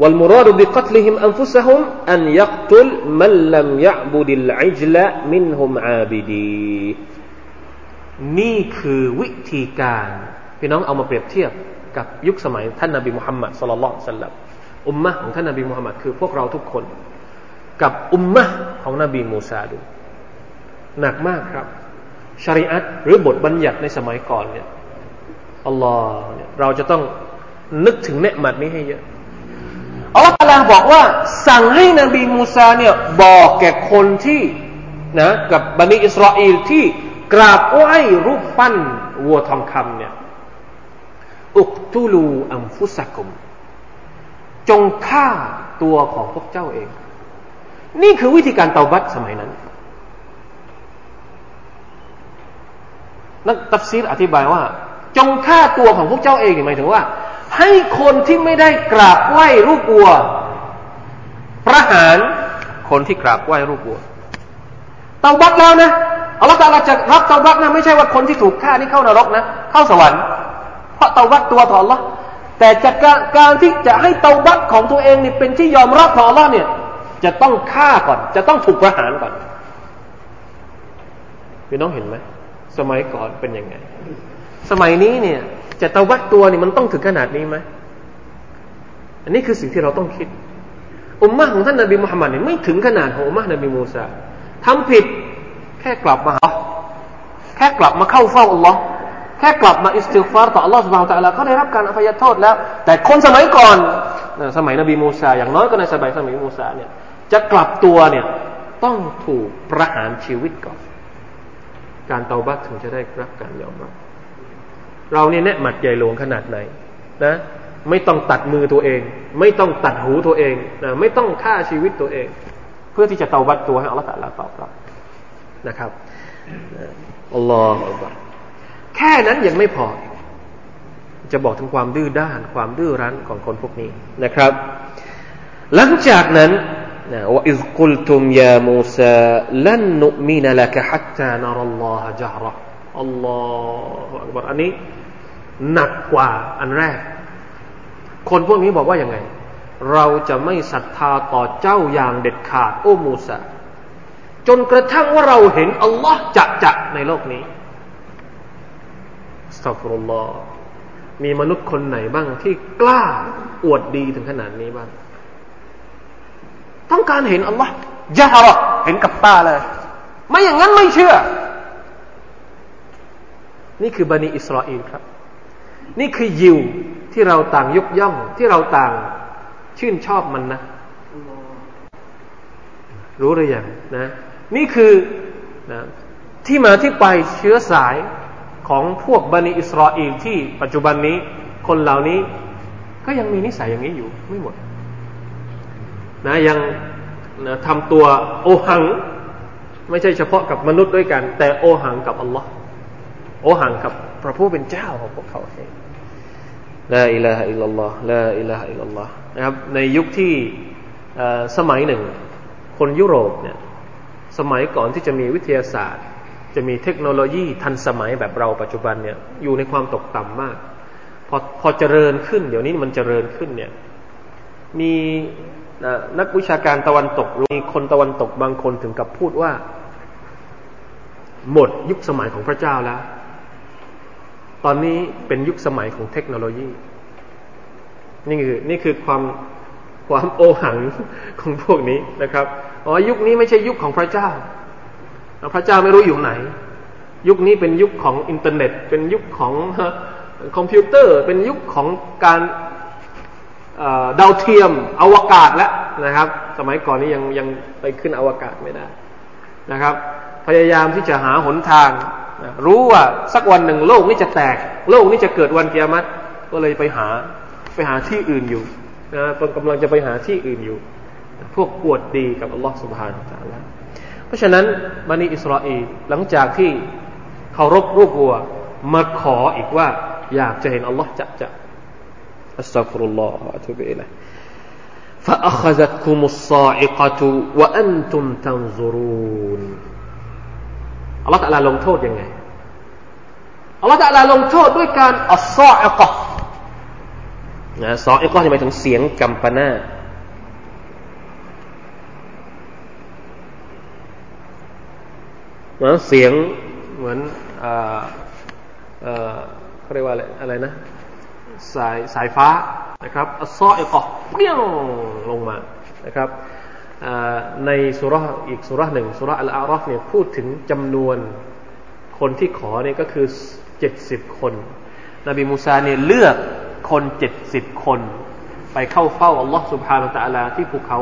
والمراد بقتلهم أنفسهم أن يقتل من لم يعبد العجل منهم عابديه นี่คือวิธีการ พี่น้องเอามาเปรียบเทียบกับยุคสมัยท่านนาบีมุฮัมมัดสุลลัลสัลลัมอุมมะของท่านนาบีมุฮัมมัดคือพวกเราทุกคน กับอุมมะของนบีมูซาดูหนักมากครับ ชริอัตหรือบทบัญญัติในสมัยก่อนเนี่ยอัลลอฮ์เนี่ยเราจะต้องนึกถึงเนืหมัดนี้ให้เยอะอัลลอฮ์ตาลาบอกว่า สั่งให้นบีมูซาเนี่ยบอกแก่คนที่นะกับบันิอิสราเอลที่กราบไหว้รูปปั้นวัวทองคำเนี่ยอุกตุลูอัมฟุสักุม จงฆ่าตัวของพวกเจ้าเอง นี่คือวิธีการเตาบัตสมัยนั้น นักตัฟซีรอธิบายว่า จงฆ่าตัวของพวกเจ้าเองหมายถึงว่า ให้คนที่ไม่ได้กราบไหว้รูปวัว ประหารคนที่กราบไหว้รูปวัว เตาบัตแล้วนะอัลลอฮฺตาลาจะรับเตาบัตนะไม่ใช่ว่าคนที่ถูกฆ่านี่เข้านรกนะ เข้าสวรรค์ เพราะเตาบัตตัวต่อ Allah แต่จากการที่จะให้เตาบัตของตัวเองนี่เป็นที่ยอมรับต่อ Allah เนี่ย จะต้องฆ่าก่อน จะต้องถูกประหารก่อนพี่น้องเห็นไหม สมัยก่อนเป็นยังไง สมัยนี้เนี่ยจะตะวัดตัวนี่มันต้องถึงขนาดนี้ไหมอันนี้คือสิ่งที่เราต้องคิด อุมมะของท่านนบีมุฮัมมัดเนี่ยไม่ถึงขนาดของอุมมะนบีมูซาทำผิดแค่กลับมาหาแค่กลับมาเข้าเฝ้าอัลลอฮ์แค่กลับมาอิสติฟารต่ออัลลอฮ์สุบฮานตะลาก็ได้รับการอภัยโทษแล้ว แต่คนสมัยก่อน สมัยนบีมูซาอย่างน้อยก็ในสมัยสมัยมูซาเนี่ยจะกลับตัวเนี่ยต้องถูกประหารชีวิตก่อน การเตาบัตถึงจะได้รับการยอมรับ เราเนี่ยแน่หมัดใหญ่หลวงขนาดไหนนะไม่ต้องตัดมือตัวเอง ไม่ต้องตัดหูตัวเองนะไม่ต้องฆ่าชีวิตตัวเอง เพื่อที่จะเตาบัตตัวให้อัลลอฮฺตะลาตอบรับนะครับอัลลอฮฺแค่นั้นยังไม่พอ จะบอกถึงความดื้อด้าน ความดื้อรั้นของคนพวกนี้นะครับ หลังจากนั้น นะว่าอิซกุลตุมยามูซาลันนุมินลักฮัตตานารัลลอฮะจฮระอัลลอฮฺอักบารอันนี้หนักกว่าอันแรก คนพวกนี้บอกว่าอย่างไง เราจะไม่ศรัทธาต่อเจ้าอย่างเด็ดขาด โอ้มูซาจนกระทั่งว่าเราเห็นอัลลอฮ์จะจะในโลกนี้สตัฟรุลลอมีมนุษย์คนไหนบ้างที่กล้าอวดดีถึงขนาดนี้บ้าง ต้องการเห็นอัลลอฮ์ยาฮระเห็นกับตาเลย ไม่อย่างนั้นไม่เชื่อ นี่คือบันิอิสราเอลครับ นี่คือยิวที่เราต่างยกย่องที่เราต่างชื่นชอบมันนะ รู้หรือยังนะ นี่คือนะที่มาที่ไปเชื้อสายของพวกบันิอิสราเอลที่ปัจจุบันนี้คนเหล่านี้ก็ยังมีนิสัยอย่างนี้อยู่ไม่หมด นะยังนะทำตัวโอหัง ไม่ใช่เฉพาะกับมนุษย์ด้วยกัน แต่โอหังกับอัลลอฮ์โอหังกับพระผู้เป็นเจ้าของพวกเขาเองลาอิลาฮะอิลลัลลอฮ์ลาอิลาฮะอิลลัลลอฮ์นะครับในยุคที่สมัยหนึ่ง คนยุโรปเนี่ยสมัยก่อนที่จะมีวิทยาศาสตร์ จะมีเทคโนโลยีทันสมัยแบบเราปัจจุบันเนี่ยอยู่ในความตกต่ำมาก พอพอเจริญขึ้น เดี๋ยวนี้มันเจริญขึ้นเนี่ยมี นักวิชาการตะวันตกมีคนตะวันตกบางคนถึงกับพูดว่า หมดยุคสมัยของพระเจ้าแล้ว ตอนนี้เป็นยุคสมัยของเทคโนโลยี นี่คือนี่คือความความโอหังของพวกนี้นะครับอ๋อยุคนี้ไม่ใช่ยุคของพระเจ้า พระเจ้าไม่รู้อยู่ไหน ยุคนี้เป็นยุคของอินเทอร์เน็ต เป็นยุคของคอมพิวเตอร์ เป็นยุคของการ ดาวเทียมอวกาศแล้วนะครับ สมัยก่อนนี้ยังยังไปขึ้นอวกาศไม่ได้นะครับ พยายามที่จะหาหนทางรู้ว่าสักวันหนึ่งโลกนี้จะแตก โลกนี้จะเกิดวันเกียรติก็เลยไปหาไปหาที่อื่นอยู่นะตนกำลังจะไปหาที่อื่นอยู่ พวกปวดดีกับอัลลอฮฺสุบฮานาอัลลอฮเพราะฉะนั้นบันิอิสราเอลหลังจากที่เคารพรูปวัวมาขออีกว่าอยากจะเห็นอัลลอฮ์จะจะ أستغفر الله وأتوب إليه فأخذتكم الصاعقة وأنتم تنظرون อัลลอฮฺตะลาลงโทษยังไงอัลลอฮฺตะลาลงโทษด้วยการอัลซออิกะนะซออิกะหมายถึงเสียงกัมปนาเหมือนเสียงเหมือน เอ่อเขาเรียกว่าอะไรอะไรนะ สายสายฟ้านะครับอัซออิกะเปี้ยงลงมานะครับในสุราอีกสุราหนึ่งสุราอัลอารัฟเนี่ยพูดถึงจำนวนคนที่ขอเนี่ยก็คือเจ็ดสิบคน นบีมูซาเนี่ยเลือกคนเจ็ดสิบคน ไปเข้าเฝ้าอัลลอฮ์สุบฮานาตะลาที่ภูเขา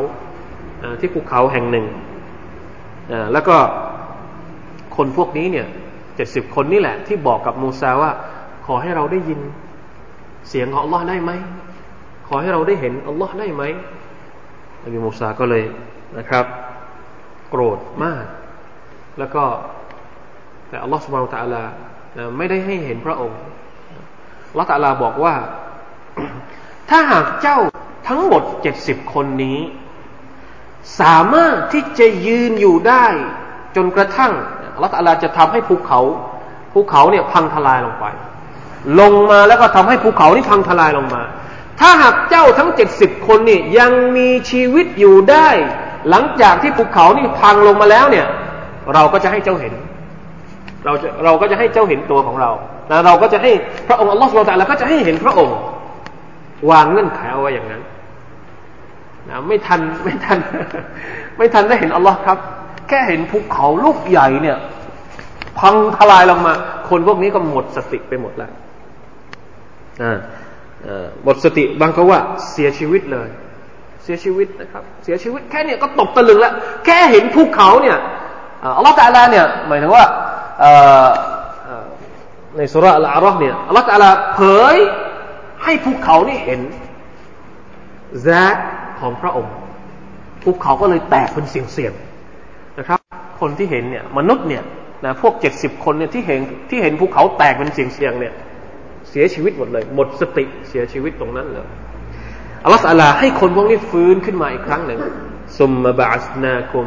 ที่ภูเขาแห่งหนึ่ง แล้วก็คนพวกนี้เนี่ยเจ็ดสิบคนนี่แหละ ที่บอกกับมูซาว่าขอให้เราได้ยิน เสียงของอัลลอฮ์ได้ไหม ขอให้เราได้เห็นอัลลอฮ์ได้ไหมนบีมูซาก็เลยนะครับ โกรธมาก แล้วก็แต่อัลลอฮ์สุบานตะลาไม่ได้ให้เห็นพระองค์อัลลอฮ์ตะลาบอกว่า ถ้าหากเจ้าทั้งหมดเจ็ดสิบคนนี้ สามารถที่จะยืนอยู่ได้จนกระทั่งอัลลอฮ์ตะลาจะทำให้ภูเขาภูเขาเนี่ยพังทลายลงไป ลงมาแล้วก็ทำให้ภูเขานี่พังทลายลงมา ถ้าหากเจ้าทั้งเจ็ดสิบคนนี่ยังมีชีวิตอยู่ได้ หลังจากที่ภูเขานี่พังลงมาแล้วเนี่ย เราก็จะให้เจ้าเห็น เราจะเราก็จะให้เจ้าเห็นตัวของเรานะเราก็จะให้พระองค์อัลลอฮฺสุลต่านแล้วก็จะให้เห็นพระองค์ วางเงื่อนไขเอาไว้อย่างนั้นนะไม่ทันไม่ทัน ไม่ทันได้เห็นอัลลอฮ์ครับ แค่เห็นภูเขาลูกใหญ่เนี่ย พังทลายลงมา คนพวกนี้ก็หมดสติไปหมดแล้ว หมดสติบางก็ว่าเสียชีวิตเลย เสียชีวิตนะครับ เสียชีวิตแค่เนี่ยก็ตกตะลึงแล้ว แค่เห็นภูเขาเนี่ยอัลลอฮฺตาลาเนี่ยหมายถึงว่าในสุราอัลอารัฟเนี่ยอัลลอฮฺตาลาเผยให้ภูเขานี่เห็นแซดของพระองค์ภูเขาก็เลยแตกเป็นเสียงๆนะครับ คนที่เห็นเนี่ยมนุษย์เนี่ยนะพวกเจ็ดสิบคนเนี่ยที่เห็นที่เห็นภูเขาแตกเป็นเสียงๆเนี่ย สียชีวิตหมดเลย หมดสติเสียชีวิตตรงนั้นเลยอัลลอฮฺอัลลาให้คนพวกนี้ฟื้นขึ้นมาอีกครั้งหนึ่งซุมมาบาสนาคุม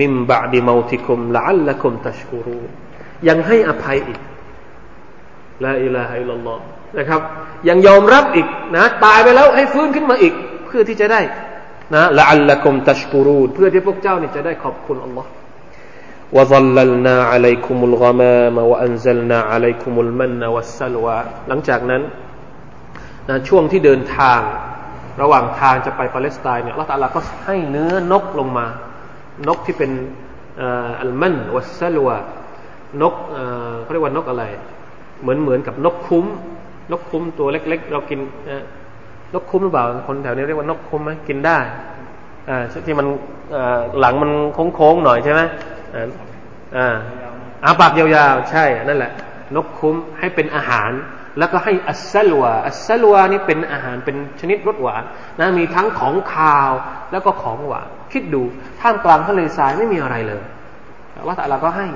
มิมบาดิมาติคุมละอัลละคุมตัชกูรูยังให้อภัยอีกลาอิลาฮะอิลลอฮ์นะครับ ยังยอมรับอีกนะ ตายไปแล้วให้ฟื้นขึ้นมาอีก เพื่อที่จะได้นะละอัลละคุมตัชกูรูเพื่อที่พวกเจ้านี่จะได้ขอบคุณอัลลอฮ์ وظللنا عليكم الغمام وأنزلنا عليكم المن والسلوى หลังจากนั้นนะช่วงที่เดินทาง ระหว่างทางจะไปปาเลสไตน์เนี่ยอัลลอฮฺก็ให้เนื้อนกลงมา นกที่เป็นอัลมันวัสลวานกเขาเรียกว่านกอะไร เหมือนเหมือนกับนกคุ้ม นกคุ้มตัวเล็ก ๆ เรากินนกคุ้มหรือเปล่า คนแถวนี้เรียกว่านกคุ้มไหมกินได้อ่าที่มันหลังมันโค้งๆหน่อยใช่ไหม อ่าอาปากยาวๆ ใช่นั่นแหละ นกคุ้มให้เป็นอาหาร แล้วก็ให้السلوى السلوى นี่เป็นอาหารเป็นชนิดรสหวานนะมีทั้งของคาวแล้วก็ของหวานคิดดูท่ามกลางทะเลทรายไม่มีอะไรเลยว่าแต่เราก็ให้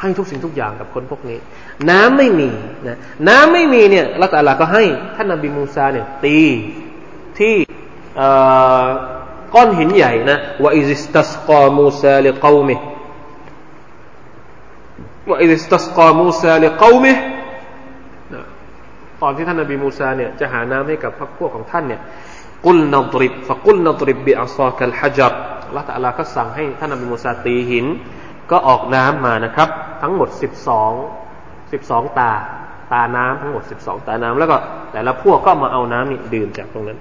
ให้ทุกสิ่งทุกอย่างกับคนพวกนี้ น้ำไม่มีนะน้ำไม่มีเนี่ยอัลลอฮฺตะอาลาก็ให้ท่านนบีมูซาเนี่ยตีที่ ก้อนหินใหญ่นะوإذ استسقى موسى لقومه وإذ استسقى موسى لقومه ตอนที่ท่านนบีมูซาเนี่ยจะหาน้ำให้กับพรรคพวกของท่านเนี่ยقلنا اضرب فقلنا اضرب بعصاك الحجر อัลลอฮฺตะอาลาก็สั่งให้ท่านนบีมูซาตีหิน ก็ออกน้ำมานะครับ ทั้งหมดสิบสองสิบสองตา ตาน้ำทั้งหมดสิบสองตาน้ำแล้วก็แต่ละพวกก็มาเอาน้ำนี่ดื่มจากตรงนั้น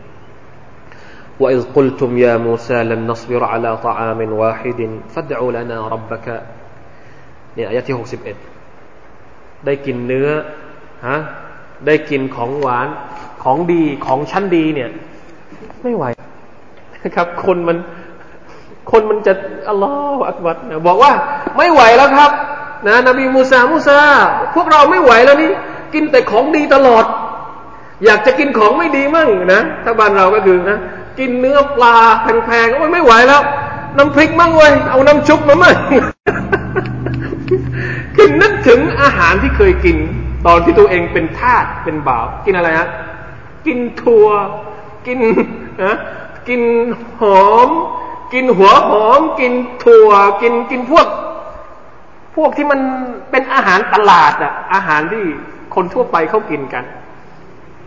وإذ قلتم يا موسى لن نصبر على طعام واحد فادعوا لنا ربك เนี่ยอายะที่หกสิบเอ็ดได้กินเนื้อฮะได้กินของหวานของดีของชั้นดีเนี่ย ไม่ไหวนะครับ คนมัน คนมันจะอัลลอฮฺอักบัดบอกว่า ไม่ไหวแล้วครับ นะนบีมูซามูซาพวกเราไม่ไหวแล้วนี่กินแต่ของดีตลอด อยากจะกินของไม่ดีมั่งนะถ้าบ้านเราก็คือนะ กินเนื้อปลาแพงๆโอ้ยไม่ไหวแล้ว น้ำพริกมั่งเว้ยเอาน้ำชุบมามั่งคือนึกถึงอาหารที่เคยกิน ตอนที่ตัวเองเป็นทาสเป็นบ่าว กินอะไรฮะกินถั่วกินนะกินหอม กินหัวหอม กินถั่ว กินกินพวก พวกที่มันเป็นอาหารตลาดอะอาหารที่คนทั่วไปเขากินกัน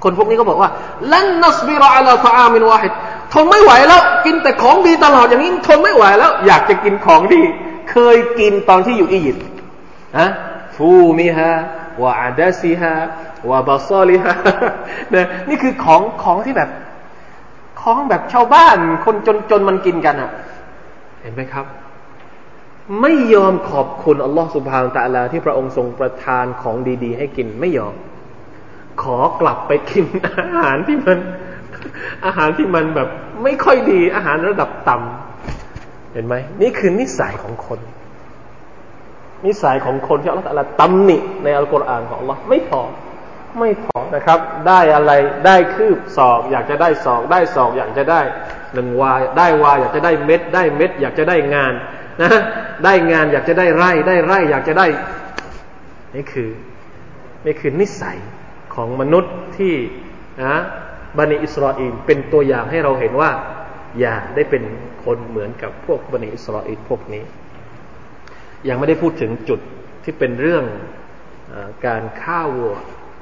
คนพวกนี้ก็บอกว่าลันนัสบิรออัลตอามินวาฮิด ทนไม่ไหวแล้ว กินแต่ของดีตลอดอย่างนี้ทนไม่ไหวแล้ว อยากจะกินของดี เคยกินตอนที่อยู่อียิปต์ฮะฟูมิฮะวะอาดาซิฮะวะบาซอลิฮะนะนี่คือของของที่แบบของแบบชาวบ้าน คนจนจนมันกินกันอะเห็นไหมครับ ไม่ยอมขอบคุณอัลลอฮฺสุบฮานตะลาที่พระองค์ทรงประทานของดี ๆ ให้กินไม่ยอม ขอกลับไปกินอาหารที่มัน อาหารที่มันแบบไม่ค่อยดีอาหารระดับต่ำเห็นไหมนี่คือนิสัยของคน นิสัยของคนที่อัลลอฮฺตำหนิในอัลกุรอานของอัลลอฮ์ไม่พอไม่พอนะครับ ได้อะไรได้คืบสอบอยากจะได้สอบได้สอบอยากจะได้หนึ่งวาได้วาอยากจะได้เม็ด ได้เม็ด อยากจะได้งานนะได้งานอยากจะได้ไร่ ได้ไร่ อยากจะได้นี่คือนี่คือนิสัยของมนุษย์ที่นะ บันิอิสราเอลเป็นตัวอย่างให้เราเห็นว่า อย่าได้เป็นคนเหมือนกับพวกบันิอิสราเอลพวกนี้ ยังไม่ได้พูดถึงจุดที่เป็นเรื่องอการฆ่าวัว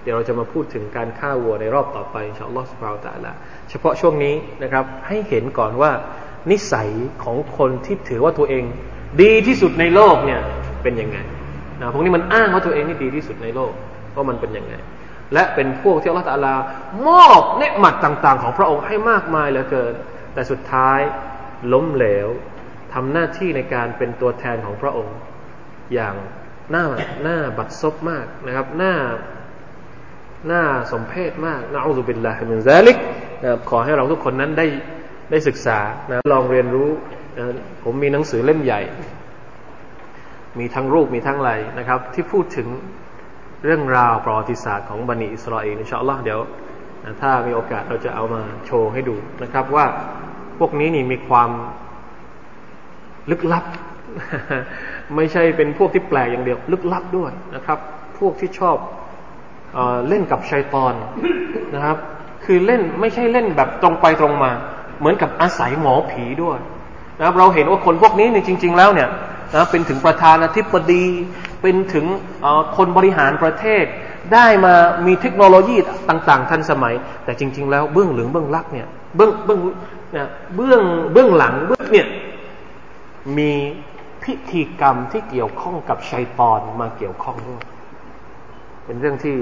เดี๋ยวเราจะมาพูดถึงการฆ่าวัวในรอบต่อไปอินชาอัลลอฮฺสุบฮาวตะละเฉพาะช่วงนี้นะครับให้เห็นก่อนว่านิสัยของคนที่ถือว่าตัวเอง ดีที่สุดในโลกเนี่ยเป็นยังไงนะพวกนี้มันอ้างว่าตัวเองนี่ดีที่สุดในโลกว่ามันเป็นยังไง และเป็นพวกที่อัลลอฮฺตะลามอบเนืหมัดต่าง ๆ ของพระองค์ให้มากมายเหลือเกิน แต่สุดท้ายล้มเหลวทำหน้าที่ในการเป็นตัวแทนของพระองค์ อย่างหน้าหน้าบัดซบมากนะครับ หน้าน่าสมเพชมากนะأعوذ بالله من ذلك นะขอให้เราทุกคนนั้นได้ได้ศึกษานะลองเรียนรู้นะผมมีหนังสือเล่มใหญ่ มีทั้งรูปมีทั้งอะไรนะครับ ที่พูดถึง เรื่องราวประวัติศาสตร์ของบันิอิสราเอลอินชาอัลลอฮ์เดี๋ยวถ้ามีโอกาสเราจะเอามาโชว์ให้ดูนะครับว่าพวกนี้นี่มีความลึกลับ ไม่ใช่เป็นพวกที่แปลกอย่างเดียว ลึกลับด้วยนะครับ พวกที่ชอบเอเล่นกับชัยตอนนะครับ คือเล่นไม่ใช่เล่นแบบตรงไปตรงมา เหมือนกับอาศัยหมอผีด้วยนะครับ เราเห็นว่าคนพวกนี้เนี่ยจริง ๆ แล้วเนี่ย นะเป็นถึงประธานาธิบดี เป็นถึงคนบริหารประเทศ ได้มามีเทคโนโลยีต่าง ๆ ทันสมัย แต่จริง ๆ แล้วเบื้องหลึงเบื้องลับเนี่ยเบื้องเบื้องเนี่ยเบื้องเบื้องหลังเบื้องเนี่ยมีพิธีกรรมที่เกี่ยวข้องกับชัยตอนมาเกี่ยวข้องด้วย เป็นเรื่องที่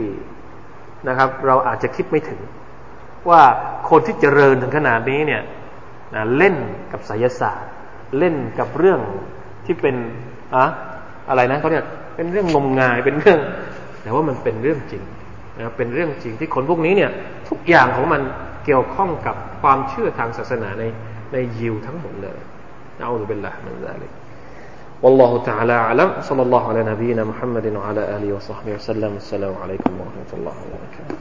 นะครับ เราอาจจะคิดไม่ถึง ว่าคนที่เจริญถึงขนาดนี้เนี่ยนะเล่นกับไสยศาสตร์ เล่นกับเรื่อง ที่เป็นอะอะไรนะเขาเรียกเป็นเรื่องงมงายเป็นเรื่อง แต่ว่ามันเป็นเรื่องจริงนะเป็นเรื่องจริงที่คนพวกนี้เนี่ย ทุกอย่างของมันเกี่ยวข้องกับความเชื่อทางศาสนาในในยิวทั้งหมดเลย أعوذ بالله من ذلك والله تعالى أعلم صلى الله على نبينا محمد وعلى آله وصحبه وسلم السلام عليكم ورحمة الله وبركاته